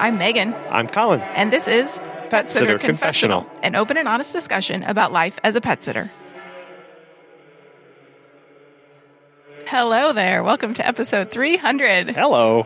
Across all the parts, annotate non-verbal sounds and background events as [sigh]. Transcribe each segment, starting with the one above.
I'm Megan, I'm Colin. and this is Pet Sitter Confessional. an open and honest discussion about life as a pet sitter. Hello there. Welcome to episode 300. [laughs] Hello.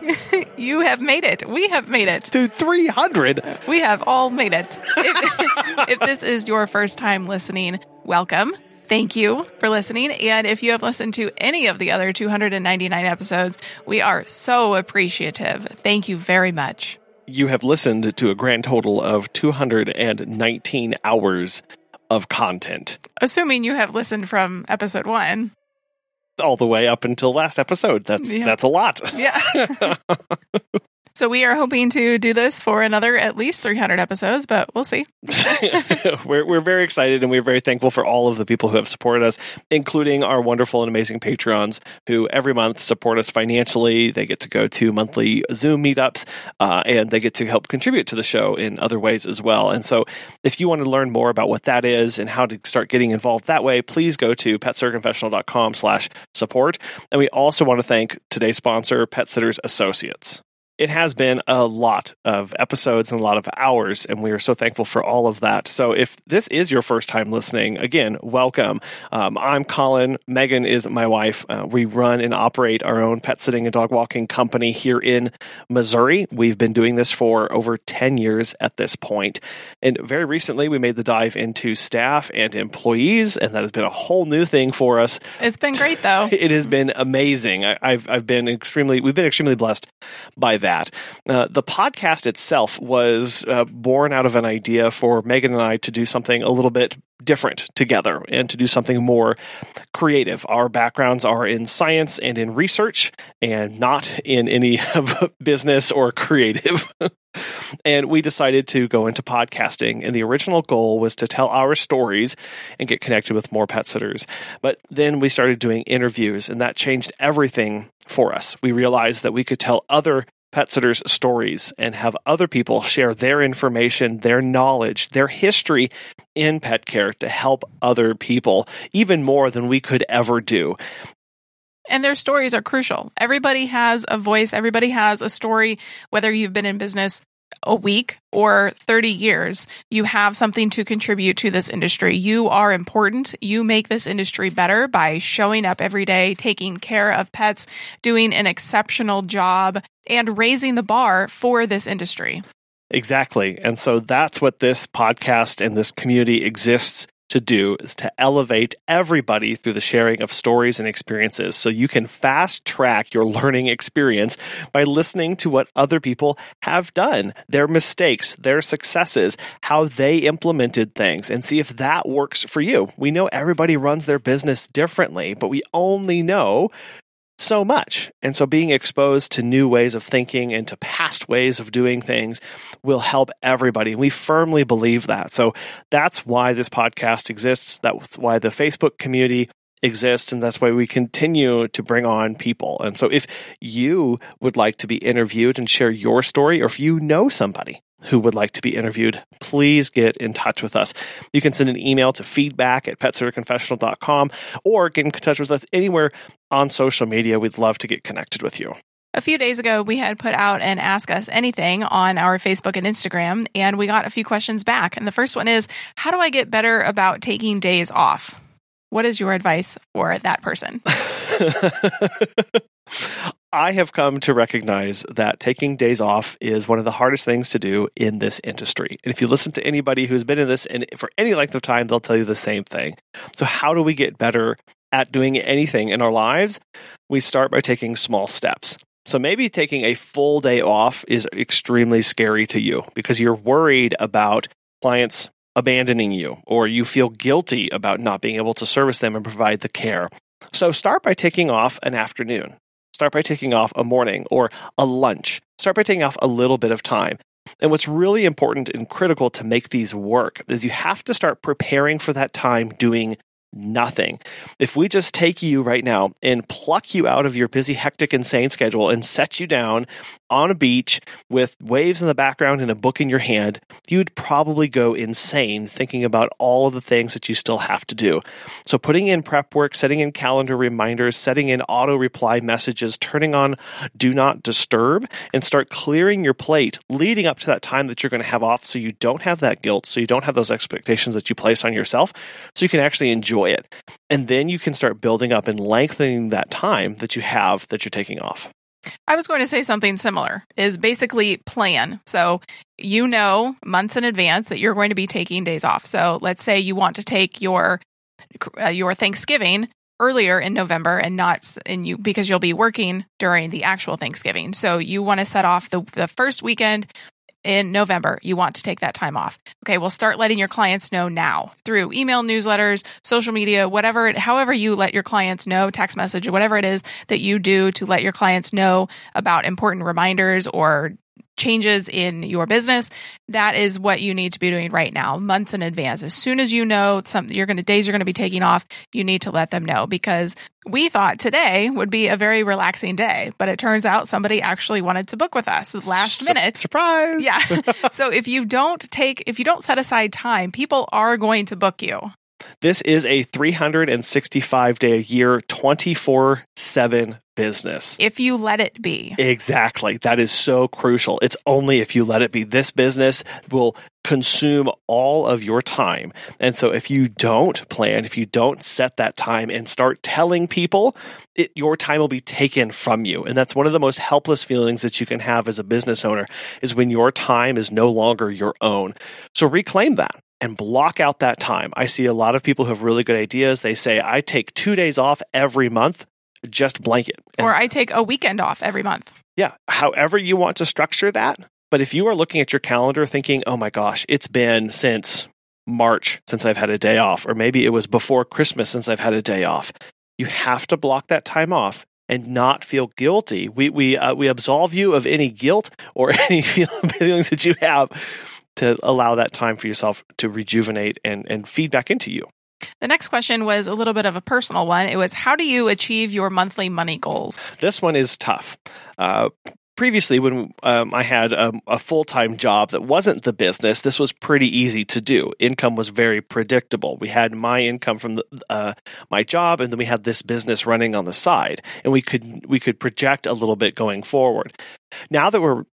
You have made it. We have made it. to 300. We have all made it. If, [laughs] if this is your first time listening, welcome. Thank you for listening. And if you have listened to any of the other 299 episodes, we are so appreciative. Thank you very much. You have listened to a grand total of 219 hours of content, Assuming you have listened from episode one. all the way up until last episode. That's Yeah. that's a lot. Yeah. [laughs] [laughs] so we are hoping to do this for another at least 300 episodes, but we'll see. [laughs] [laughs] we're we're very excited and we're very thankful for all of the people who have supported us, including our wonderful and amazing Patreons who every month support us financially. They get to go to monthly Zoom meetups, uh, and they get to help contribute to the show in other ways as well. And so, if you want to learn more about what that is and how to start getting involved that way, please go to petsitterconfessional.com/support. And we also want to thank today's sponsor, Pet Sitters Associates it has been a lot of episodes and a lot of hours, and we are so thankful for all of that. So, if this is your first time listening, again, welcome. Um, I'm Colin. Megan is my wife. Uh, we run and operate our own pet sitting and dog walking company here in Missouri. We've been doing this for over 10 years at this point. And very recently, we made the dive into staff and employees, and that has been a whole new thing for us It's been great though. [laughs] it has been amazing. I, I've I've been extremely we've been extremely blessed by that. Uh, the podcast itself was uh, born out of an idea for Megan and I to do something a little bit different together and to do something more creative. Our backgrounds are in science and in research, and not in any [laughs] business or creative. [laughs] and we decided to go into podcasting. And the original goal was to tell our stories and get connected with more pet sitters. But then we started doing interviews, and that changed everything for us. We realized that we could tell other pet sitters' stories and have other people share their information, their knowledge, their history in pet care to help other people even more than we could ever do. And their stories are crucial. Everybody has a voice, everybody has a story, whether you've been in business a week or 30 years, you have something to contribute to this industry. You are important. You make this industry better by showing up every day, taking care of pets, doing an exceptional job, and raising the bar for this industry. Exactly. And so that's what this podcast and this community exists to do is to elevate everybody through the sharing of stories and experiences so you can fast track your learning experience by listening to what other people have done, their mistakes, their successes, how they implemented things and see if that works for you. We know everybody runs their business differently, but we only know so much. And so being exposed to new ways of thinking and to past ways of doing things will help everybody. And we firmly believe that. So that's why this podcast exists. That's why the Facebook community exists and that's why we continue to bring on people. And so if you would like to be interviewed and share your story or if you know somebody who would like to be interviewed, please get in touch with us. You can send an email to feedback at petsitterconfessional.com or get in touch with us anywhere on social media. We'd love to get connected with you. A few days ago, we had put out an Ask Us Anything on our Facebook and Instagram, and we got a few questions back. And the first one is How do I get better about taking days off? What is your advice for that person? [laughs] I have come to recognize that taking days off is one of the hardest things to do in this industry. And if you listen to anybody who's been in this and for any length of time, they'll tell you the same thing. So, how do we get better at doing anything in our lives? We start by taking small steps. So, maybe taking a full day off is extremely scary to you because you're worried about clients abandoning you or you feel guilty about not being able to service them and provide the care. So, start by taking off an afternoon. Start by taking off a morning or a lunch. Start by taking off a little bit of time. And what's really important and critical to make these work is you have to start preparing for that time doing nothing. If we just take you right now and pluck you out of your busy, hectic, insane schedule and set you down on a beach with waves in the background and a book in your hand, you'd probably go insane thinking about all of the things that you still have to do. So, putting in prep work, setting in calendar reminders, setting in auto reply messages, turning on do not disturb, and start clearing your plate leading up to that time that you're going to have off so you don't have that guilt, so you don't have those expectations that you place on yourself, so you can actually enjoy it. And then you can start building up and lengthening that time that you have that you're taking off. I was going to say something similar is basically plan. So you know months in advance that you're going to be taking days off. So let's say you want to take your uh, your Thanksgiving earlier in November and not in you because you'll be working during the actual Thanksgiving. So you want to set off the the first weekend in November, you want to take that time off. Okay, well, start letting your clients know now through email, newsletters, social media, whatever, however you let your clients know, text message, whatever it is that you do to let your clients know about important reminders or changes in your business, that is what you need to be doing right now, months in advance. As soon as you know some you're going to days you're going to be taking off, you need to let them know because we thought today would be a very relaxing day, but it turns out somebody actually wanted to book with us last Sur- minute. Surprise. Yeah. [laughs] so if you don't take if you don't set aside time, people are going to book you. This is a 365 day a year, 24 7 business. If you let it be. Exactly. That is so crucial. It's only if you let it be. This business will consume all of your time. And so if you don't plan, if you don't set that time and start telling people, it, your time will be taken from you. And that's one of the most helpless feelings that you can have as a business owner is when your time is no longer your own. So reclaim that and block out that time. I see a lot of people who have really good ideas. They say, I take two days off every month, just blanket. And Or I take a weekend off every month. yeah, however you want to structure that. But if you are looking at your calendar thinking, oh my gosh, it's been since March since I've had a day off, or maybe it was before Christmas since I've had a day off, you have to block that time off and not feel guilty. We, we, uh, we absolve you of any guilt or [laughs] any feelings that you have to allow that time for yourself to rejuvenate and, and feed back into you. The next question was a little bit of a personal one. It was how do you achieve your monthly money goals? This one is tough. Uh, previously, when um, I had a, a full time job that wasn't the business, this was pretty easy to do. Income was very predictable. We had my income from the, uh, my job, and then we had this business running on the side, and we could we could project a little bit going forward. Now that we're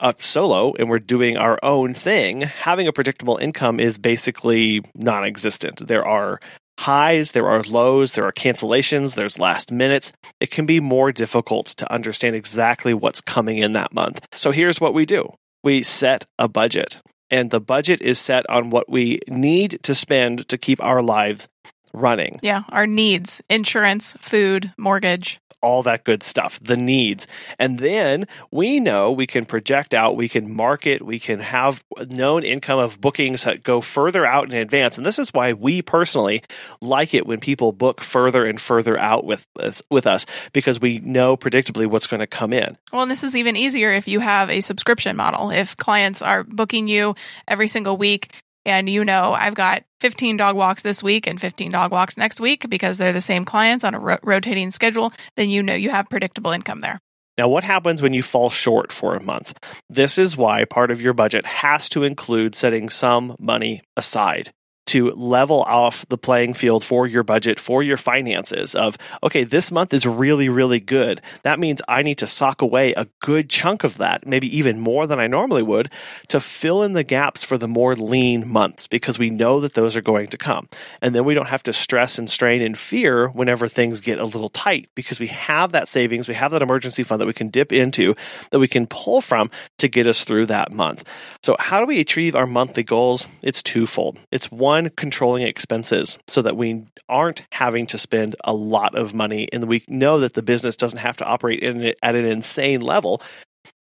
up solo and we're doing our own thing, having a predictable income is basically non existent. There are highs, there are lows, there are cancellations, there's last minutes. It can be more difficult to understand exactly what's coming in that month. So here's what we do we set a budget, and the budget is set on what we need to spend to keep our lives running. Yeah, our needs, insurance, food, mortgage. All that good stuff, the needs. And then we know we can project out, we can market, we can have known income of bookings that go further out in advance. And this is why we personally like it when people book further and further out with us, with us because we know predictably what's going to come in. Well, and this is even easier if you have a subscription model. If clients are booking you every single week and you know I've got 15 dog walks this week and 15 dog walks next week because they're the same clients on a ro- rotating schedule, then you know you have predictable income there. Now, what happens when you fall short for a month? This is why part of your budget has to include setting some money aside to level off the playing field for your budget, for your finances of, okay, this month is really, really good. That means I need to sock away a good chunk of that, maybe even more than I normally would, to fill in the gaps for the more lean months because we know that those are going to come. And then we don't have to stress and strain and fear whenever things get a little tight because we have that savings, we have that emergency fund that we can dip into, that we can pull from to get us through that month. So, how do we achieve our monthly goals? It's twofold. It's one, controlling expenses so that we aren't having to spend a lot of money and we know that the business doesn't have to operate in at an insane level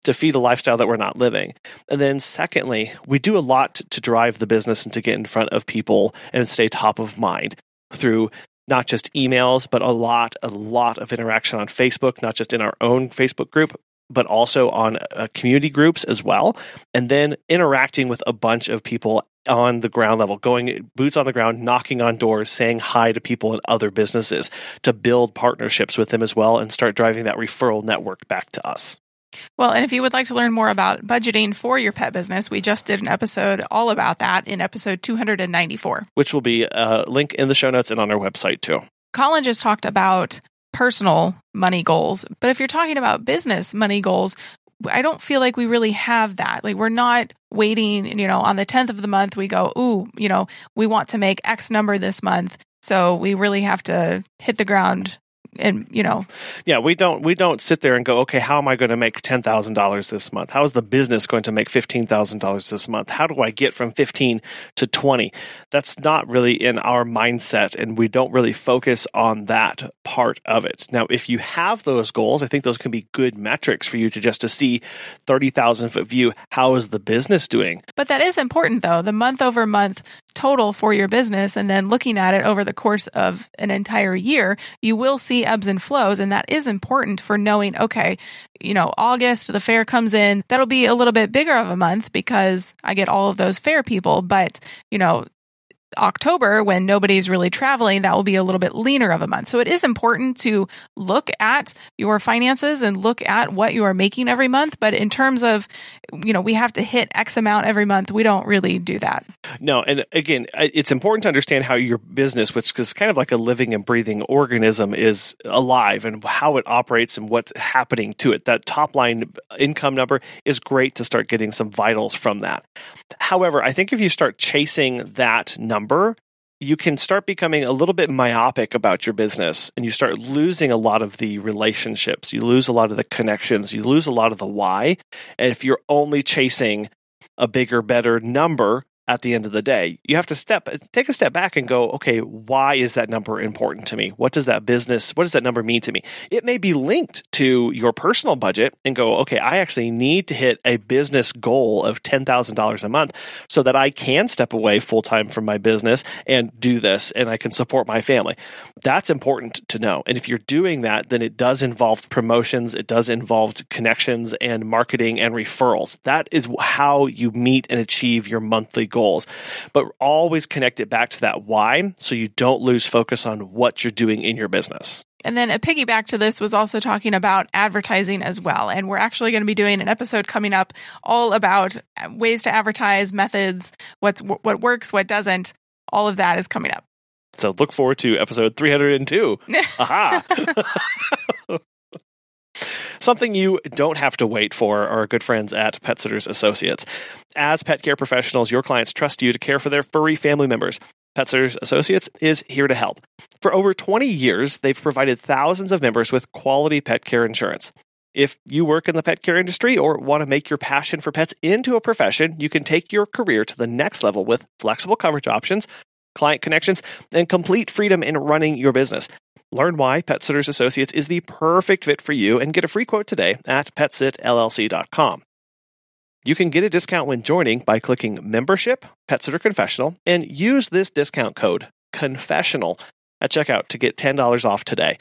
to feed a lifestyle that we're not living. And then secondly, we do a lot to drive the business and to get in front of people and stay top of mind through not just emails, but a lot, a lot of interaction on Facebook, not just in our own Facebook group, but also on uh, community groups as well. And then interacting with a bunch of people on the ground level, going boots on the ground, knocking on doors, saying hi to people in other businesses to build partnerships with them as well and start driving that referral network back to us. Well, and if you would like to learn more about budgeting for your pet business, we just did an episode all about that in episode 294, which will be a link in the show notes and on our website too. Colin just talked about personal money goals, but if you're talking about business money goals, I don't feel like we really have that. Like we're not waiting, you know, on the 10th of the month we go, "Ooh, you know, we want to make X number this month." So we really have to hit the ground and you know. Yeah we don't we don't sit there and go okay how am i going to make $10000 this month? How is the business going to make $15000 this month? How do i get from 15 to 20 that's not really in our mindset and we don't really focus on that part of it. Now if you have those goals i think those can be good metrics for you to just to see 30000 foot view. How is the business doing? But that is important though. The month over month total for your business and then looking at it over the course of an entire year you will see ebbs and flows. And that is important for knowing, okay, you know, August, the fair comes in. That'll be a little bit bigger of a month because I get all of those fair people. But, you know, October, when nobody's really traveling, that will be a little bit leaner of a month. So it is important to look at your finances and look at what you are making every month. But in terms of, you know, we have to hit X amount every month, we don't really do that. No. And again, it's important to understand how your business, which is kind of like a living and breathing organism, is alive and how it operates and what's happening to it. That top line income number is great to start getting some vitals from that. However, I think if you start chasing that number, number, you can start becoming a little bit myopic about your business and you start losing a lot of the relationships. You lose a lot of the connections. You lose a lot of the why. And if you're only chasing a bigger, better number, at the end of the day. You have to step take a step back and go, okay, why is that number important to me? What does that business, what does that number mean to me? It may be linked to your personal budget and go, okay, I actually need to hit a business goal of $10,000 a month so that I can step away full time from my business and do this and I can support my family. That's important to know. And if you're doing that, then it does involve promotions, it does involve connections and marketing and referrals. That is how you meet and achieve your monthly goal goals, but always connect it back to that why so you don't lose focus on what you're doing in your business. And then a piggyback to this was also talking about advertising as well. And we're actually going to be doing an episode coming up all about ways to advertise, methods, what's what works, what doesn't. All of that is coming up. So look forward to episode 302. [laughs] Aha. [laughs] Something you don't have to wait for are our good friends at Pet Sitters Associates. As pet care professionals, your clients trust you to care for their furry family members. Pet Sitters Associates is here to help. For over 20 years, they've provided thousands of members with quality pet care insurance. If you work in the pet care industry or want to make your passion for pets into a profession, you can take your career to the next level with flexible coverage options, client connections, and complete freedom in running your business. Learn why Pet Sitters Associates is the perfect fit for you and get a free quote today at petsitllc.com. You can get a discount when joining by clicking Membership, Pet Sitter Confessional, and use this discount code, Confessional, at checkout to get $10 off today.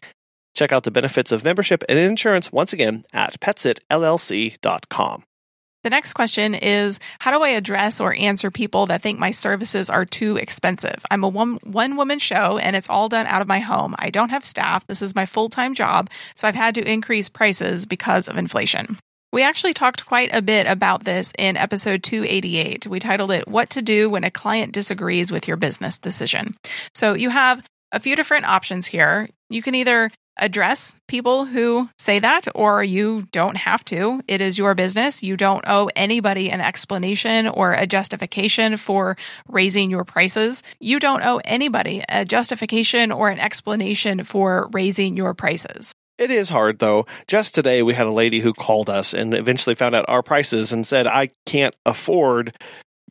Check out the benefits of membership and insurance once again at petsitllc.com. The next question is How do I address or answer people that think my services are too expensive? I'm a one, one woman show and it's all done out of my home. I don't have staff. This is my full time job. So I've had to increase prices because of inflation. We actually talked quite a bit about this in episode 288. We titled it What to Do When a Client Disagrees with Your Business Decision. So you have a few different options here. You can either address people who say that, or you don't have to. It is your business. You don't owe anybody an explanation or a justification for raising your prices. You don't owe anybody a justification or an explanation for raising your prices. It is hard though. Just today we had a lady who called us and eventually found out our prices and said, I can't afford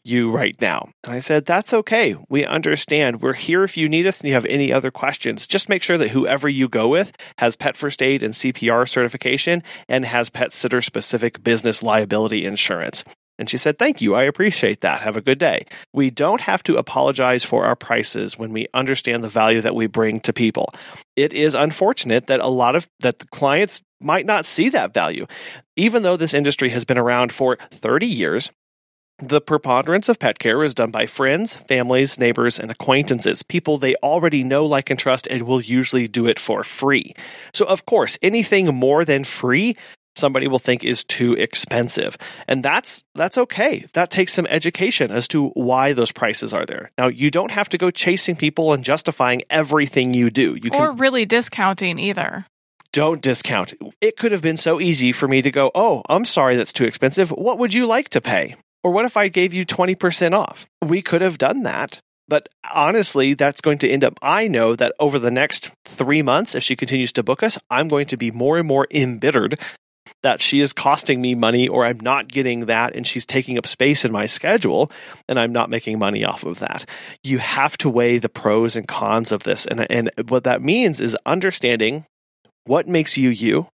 you right now. And I said, That's okay. We understand. We're here if you need us and you have any other questions. Just make sure that whoever you go with has pet first aid and CPR certification and has pet sitter specific business liability insurance. And she said, Thank you. I appreciate that. Have a good day. We don't have to apologize for our prices when we understand the value that we bring to people. It is unfortunate that a lot of that the clients might not see that value. Even though this industry has been around for 30 years, The preponderance of pet care is done by friends, families, neighbors, and acquaintances, people they already know, like, and trust, and will usually do it for free. So, of course, anything more than free somebody will think is too expensive. And that's that's okay. That takes some education as to why those prices are there. Now, you don't have to go chasing people and justifying everything you do. You or really discounting either. Don't discount. It could have been so easy for me to go, "Oh, I'm sorry that's too expensive. What would you like to pay?" Or what if I gave you 20% off? We could have done that. But honestly, that's going to end up. I know that over the next three months, if she continues to book us, I'm going to be more and more embittered that she is costing me money or I'm not getting that and she's taking up space in my schedule and I'm not making money off of that. You have to weigh the pros and cons of this. And, and what that means is understanding what makes you you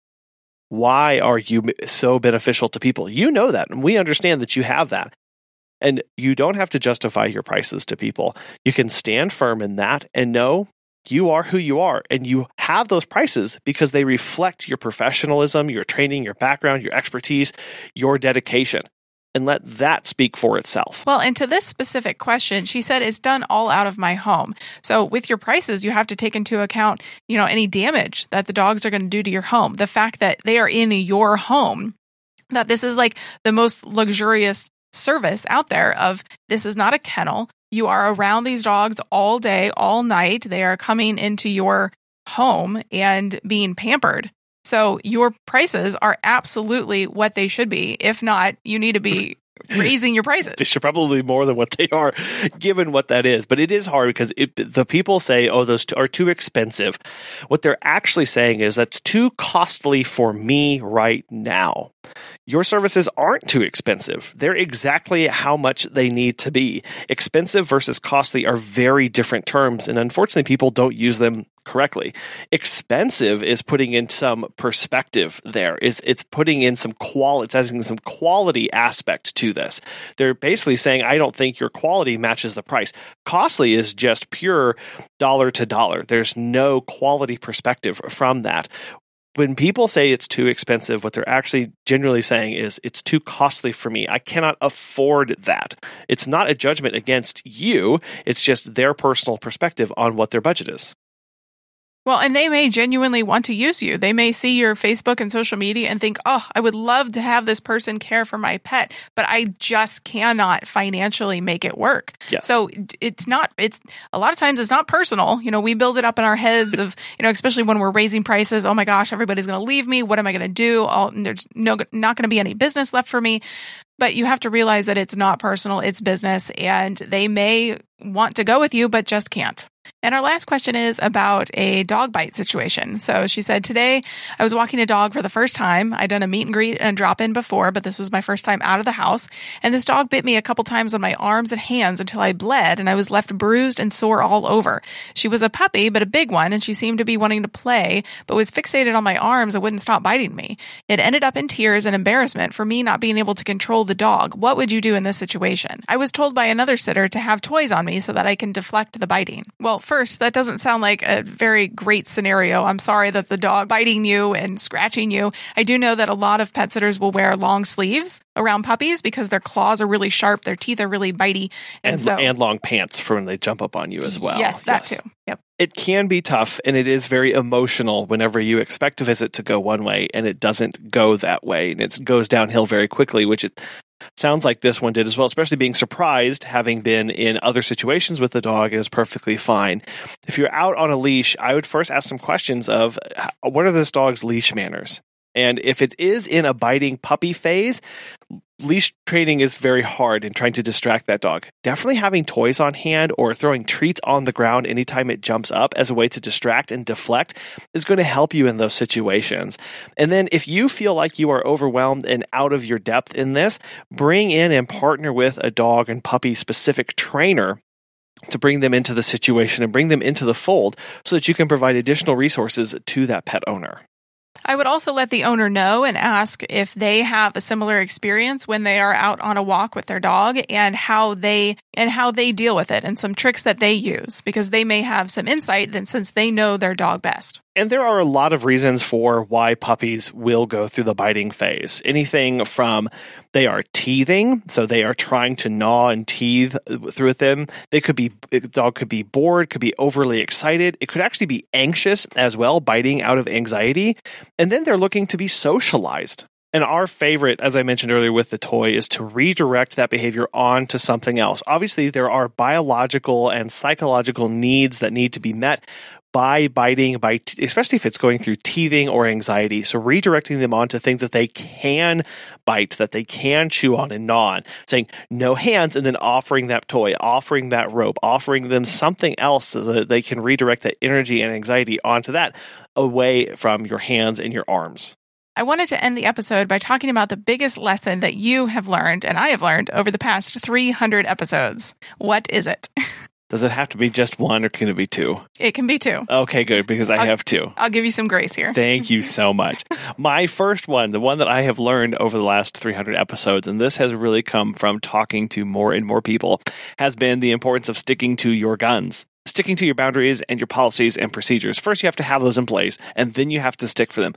why are you so beneficial to people? You know that, and we understand that you have that. And you don't have to justify your prices to people. You can stand firm in that and know you are who you are and you have those prices because they reflect your professionalism, your training, your background, your expertise, your dedication and let that speak for itself. Well, and to this specific question, she said it's done all out of my home. So with your prices, you have to take into account, you know, any damage that the dogs are going to do to your home. The fact that they are in your home, that this is like the most luxurious service out there of this is not a kennel. You are around these dogs all day, all night. They are coming into your home and being pampered. So your prices are absolutely what they should be. If not, you need to be [laughs] raising your prices. They should probably be more than what they are, given what that is. But it is hard because it, the people say, "Oh, those are too expensive." What they're actually saying is that's too costly for me right now. Your services aren't too expensive. They're exactly how much they need to be. Expensive versus costly are very different terms, and unfortunately, people don't use them correctly. Expensive is putting in some perspective there. It's, it's putting in some quality, it's adding some quality aspect to this. They're basically saying, I don't think your quality matches the price. Costly is just pure dollar to dollar. There's no quality perspective from that. When people say it's too expensive, what they're actually generally saying is it's too costly for me. I cannot afford that. It's not a judgment against you. It's just their personal perspective on what their budget is. Well, and they may genuinely want to use you. They may see your Facebook and social media and think, oh, I would love to have this person care for my pet, but I just cannot financially make it work. Yes. So it's not, it's a lot of times it's not personal. You know, we build it up in our heads of, [laughs] you know, especially when we're raising prices. Oh my gosh, everybody's going to leave me. What am I going to do? All, there's no, not going to be any business left for me. But you have to realize that it's not personal, it's business, and they may want to go with you, but just can't. And our last question is about a dog bite situation. So she said, Today I was walking a dog for the first time. I'd done a meet and greet and drop in before, but this was my first time out of the house. And this dog bit me a couple times on my arms and hands until I bled and I was left bruised and sore all over. She was a puppy, but a big one, and she seemed to be wanting to play, but was fixated on my arms and wouldn't stop biting me. It ended up in tears and embarrassment for me not being able to control the dog. What would you do in this situation? I was told by another sitter to have toys on me so that I can deflect the biting. Well, first, that doesn't sound like a very great scenario. I'm sorry that the dog biting you and scratching you. I do know that a lot of pet sitters will wear long sleeves around puppies because their claws are really sharp, their teeth are really bitey, and, and so and long pants for when they jump up on you as well. Yes, that yes. too. Yep. It can be tough and it is very emotional whenever you expect a visit to go one way and it doesn't go that way and it goes downhill very quickly, which it sounds like this one did as well, especially being surprised having been in other situations with the dog and is perfectly fine. If you're out on a leash, I would first ask some questions of what are this dog's leash manners? And if it is in a biting puppy phase, leash training is very hard in trying to distract that dog. Definitely having toys on hand or throwing treats on the ground anytime it jumps up as a way to distract and deflect is going to help you in those situations. And then if you feel like you are overwhelmed and out of your depth in this, bring in and partner with a dog and puppy specific trainer to bring them into the situation and bring them into the fold so that you can provide additional resources to that pet owner. I would also let the owner know and ask if they have a similar experience when they are out on a walk with their dog and how they and how they deal with it and some tricks that they use because they may have some insight then since they know their dog best. And there are a lot of reasons for why puppies will go through the biting phase. Anything from they are teething, so they are trying to gnaw and teeth through them. They could be the dog could be bored, could be overly excited. It could actually be anxious as well, biting out of anxiety. And then they're looking to be socialized. And our favorite, as I mentioned earlier with the toy, is to redirect that behavior onto something else. Obviously, there are biological and psychological needs that need to be met by biting, by t- especially if it's going through teething or anxiety. So redirecting them onto things that they can bite, that they can chew on and gnaw on, saying no hands, and then offering that toy, offering that rope, offering them something else so that they can redirect that energy and anxiety onto that away from your hands and your arms. I wanted to end the episode by talking about the biggest lesson that you have learned and I have learned over the past 300 episodes. What is it? [laughs] Does it have to be just one or can it be two? It can be two. Okay, good, because I I'll- have two. I'll give you some grace here. Thank you so much. [laughs] My first one, the one that I have learned over the last 300 episodes, and this has really come from talking to more and more people, has been the importance of sticking to your guns. Sticking to your boundaries and your policies and procedures. First, you have to have those in place, and then you have to stick for them.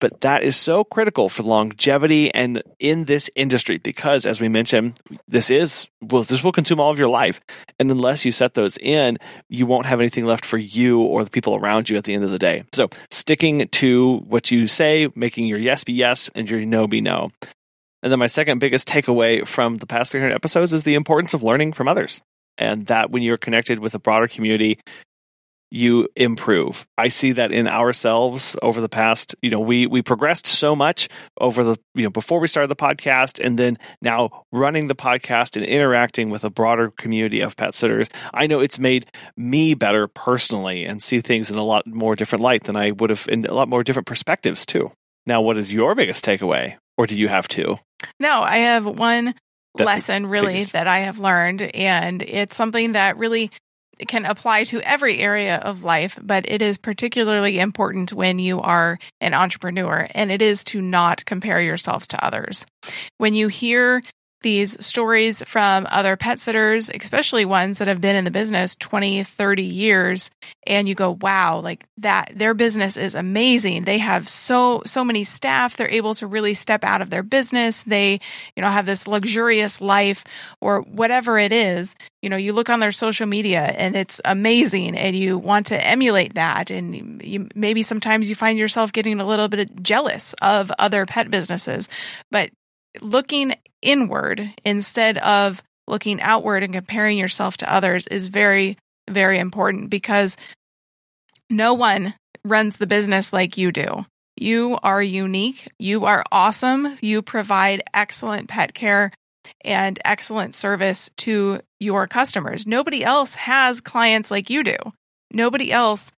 But that is so critical for longevity and in this industry because, as we mentioned, this is well, this will consume all of your life, and unless you set those in, you won't have anything left for you or the people around you at the end of the day. So, sticking to what you say, making your yes be yes and your no be no. And then my second biggest takeaway from the past 300 episodes is the importance of learning from others. And that when you're connected with a broader community, you improve. I see that in ourselves over the past, you know, we we progressed so much over the, you know, before we started the podcast and then now running the podcast and interacting with a broader community of pet sitters. I know it's made me better personally and see things in a lot more different light than I would have in a lot more different perspectives too. Now, what is your biggest takeaway? Or do you have two? No, I have one That lesson really figures. that I have learned, and it's something that really can apply to every area of life, but it is particularly important when you are an entrepreneur, and it is to not compare yourselves to others. When you hear these stories from other pet sitters, especially ones that have been in the business 20, 30 years, and you go, wow, like that, their business is amazing. They have so, so many staff. They're able to really step out of their business. They, you know, have this luxurious life or whatever it is. You know, you look on their social media and it's amazing and you want to emulate that. And you, maybe sometimes you find yourself getting a little bit jealous of other pet businesses, but looking inward instead of looking outward and comparing yourself to others is very, very important because no one runs the business like you do. You are unique. You are awesome. You provide excellent pet care and excellent service to your customers. Nobody else has clients like you do. Nobody else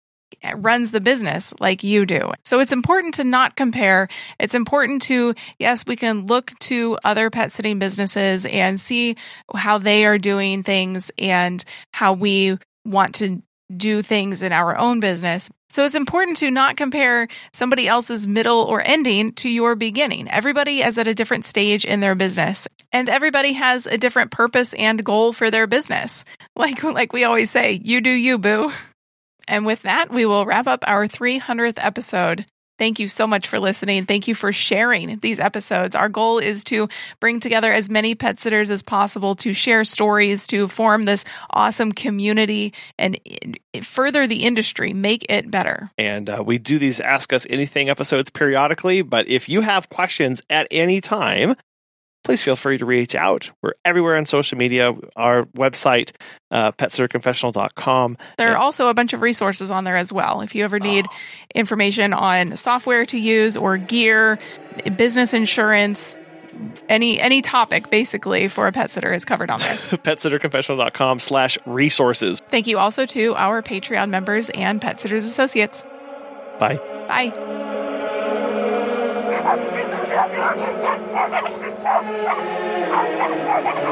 runs the business like you do. So it's important to not compare. It's important to, yes, we can look to other pet sitting businesses and see how they are doing things and how we want to do things in our own business. So it's important to not compare somebody else's middle or ending to your beginning. Everybody is at a different stage in their business and everybody has a different purpose and goal for their business. [laughs] Like like we always say, you do you, boo. And with that, we will wrap up our 300th episode. Thank you so much for listening. Thank you for sharing these episodes. Our goal is to bring together as many pet sitters as possible to share stories, to form this awesome community and further the industry, make it better. And uh, we do these Ask Us Anything episodes periodically. But if you have questions at any time, please feel free to reach out. We're everywhere on social media. Our website, uh, petsitterconfessional.com. There are also a bunch of resources on there as well. If you ever need information on software to use or gear, business insurance, any any topic basically for a pet sitter is covered on there. [laughs] petsitterconfessional.com slash resources. Thank you also to our Patreon members and Pet Sitters Associates. Bye. Bye. Thank you.